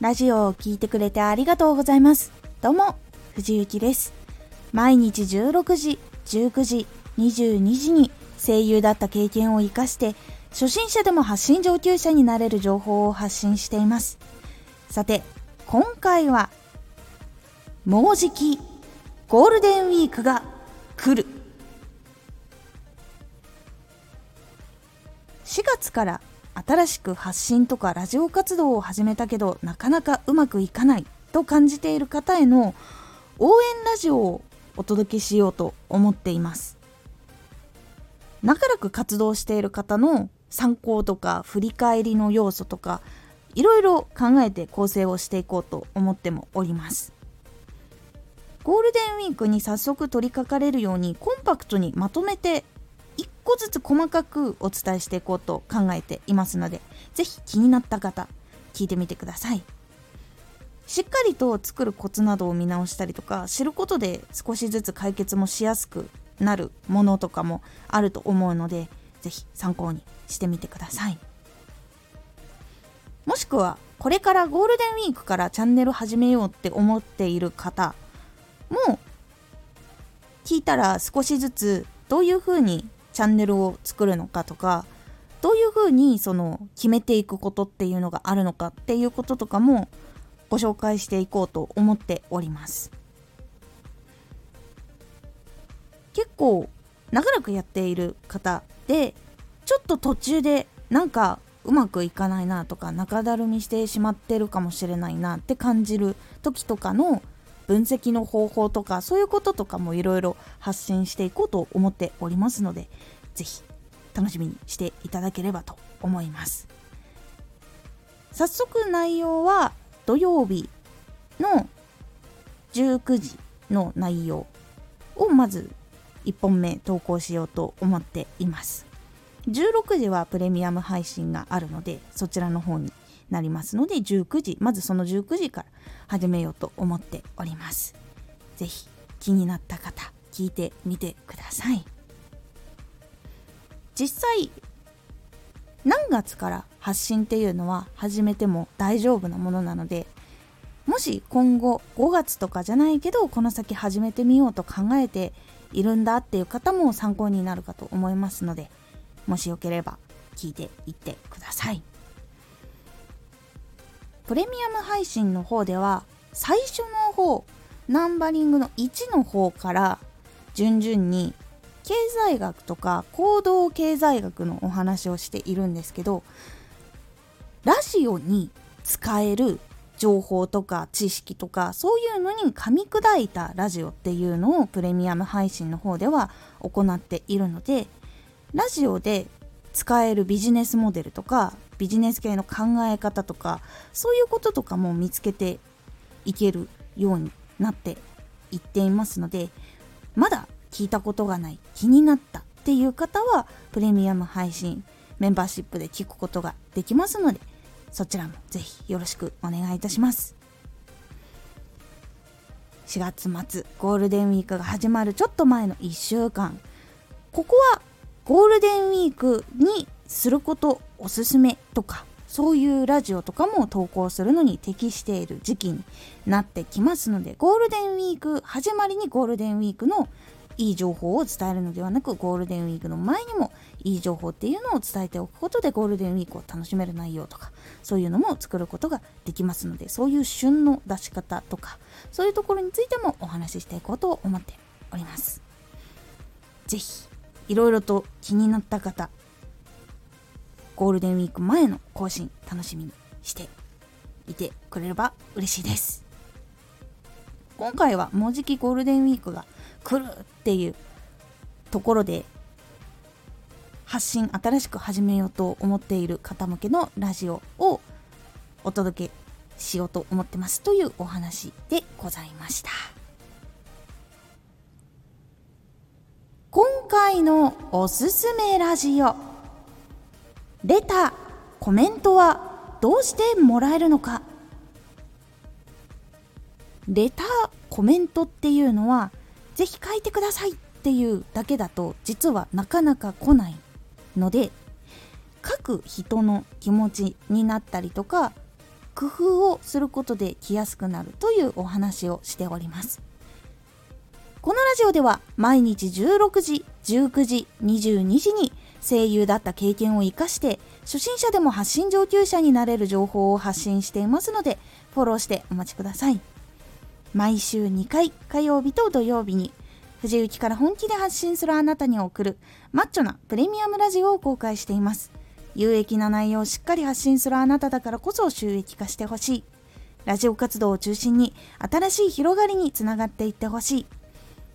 ラジオを聴いてくれてありがとうございます。どうも、藤幸です。毎日16時、19時、22時に声優だった経験を活かして、初心者でも発信上級者になれる情報を発信しています。さて、今回は、もうじき、ゴールデンウィークが来る。4月から新しく発信とかラジオ活動を始めたけどなかなかうまくいかないと感じている方への応援ラジオをお届けしようと思っています。長らく活動している方の参考とか振り返りの要素とかいろいろ考えて構成をしていこうと思ってもおります。ゴールデンウィークに早速取り掛かれるようにコンパクトにまとめて個ずつ細かくお伝えしていこうと考えていますので是非気になった方聞いてみてください。しっかりと作るコツなどを見直したりとか知ることで少しずつ解決もしやすくなるものとかもあると思うので是非参考にしてみてください。もしくはこれからゴールデンウィークからチャンネル始めようって思っている方も聞いたら少しずつどういうふうにチャンネルを作るのかとかどういうふうにその決めていくことっていうのがあるのかっていうこととかもご紹介していこうと思っております。結構長らくやっている方でちょっと途中でなんかうまくいかないなとか中だるみしてしまってるかもしれないなって感じる時とかの分析の方法とかそういうこととかもいろいろ発信していこうと思っておりますので是非楽しみにしていただければと思います。早速内容は土曜日の19時の内容をまず1本目投稿しようと思っています。16時はプレミアム配信があるのでそちらの方になりますので19時まずその19時から始めようと思っております。是非気になった方聞いてみてください。実際何月から発信っていうのは始めても大丈夫なものなのでもし今後5月とかじゃないけどこの先始めてみようと考えているんだっていう方も参考になるかと思いますのでもしよければ聞いていってください。プレミアム配信の方では最初の方ナンバリングの1の方から順々に経済学とか行動経済学のお話をしているんですけどラジオに使える情報とか知識とかそういうのに噛み砕いたラジオっていうのをプレミアム配信の方では行っているのでラジオで使えるビジネスモデルとかビジネス系の考え方とかそういうこととかも見つけていけるようになっていっていますのでまだ聞いたことがない気になったっていう方はプレミアム配信メンバーシップで聞くことができますのでそちらもぜひよろしくお願いいたします。4月末ゴールデンウィークが始まるちょっと前の1週間ここはゴールデンウィークにすることおすすめとかそういうラジオとかも投稿するのに適している時期になってきますのでゴールデンウィーク始まりにゴールデンウィークのいい情報を伝えるのではなくゴールデンウィークの前にもいい情報っていうのを伝えておくことでゴールデンウィークを楽しめる内容とかそういうのも作ることができますのでそういう旬の出し方とかそういうところについてもお話ししていこうと思っております。是非いろいろと気になった方ゴールデンウィーク前の更新楽しみにしていてくれれば嬉しいです。今回はもうじきゴールデンウィークが来るっていうところで発信新しく始めようと思っている方向けのラジオをお届けしようと思ってますというお話でございました。のおすすめラジオ。レターコメントはどうしてもらえるのか。レターコメントっていうのはぜひ書いてくださいっていうだけだと実はなかなか来ないので書く人の気持ちになったりとか工夫をすることで来やすくなるというお話をしております。このラジオでは毎日16時19時22時に声優だった経験を生かして初心者でも発信上級者になれる情報を発信していますのでフォローしてお待ちください。毎週2回火曜日と土曜日に藤雪から本気で発信するあなたに送るマッチョなプレミアムラジオを公開しています。有益な内容をしっかり発信するあなただからこそ収益化してほしい。ラジオ活動を中心に新しい広がりにつながっていってほしい。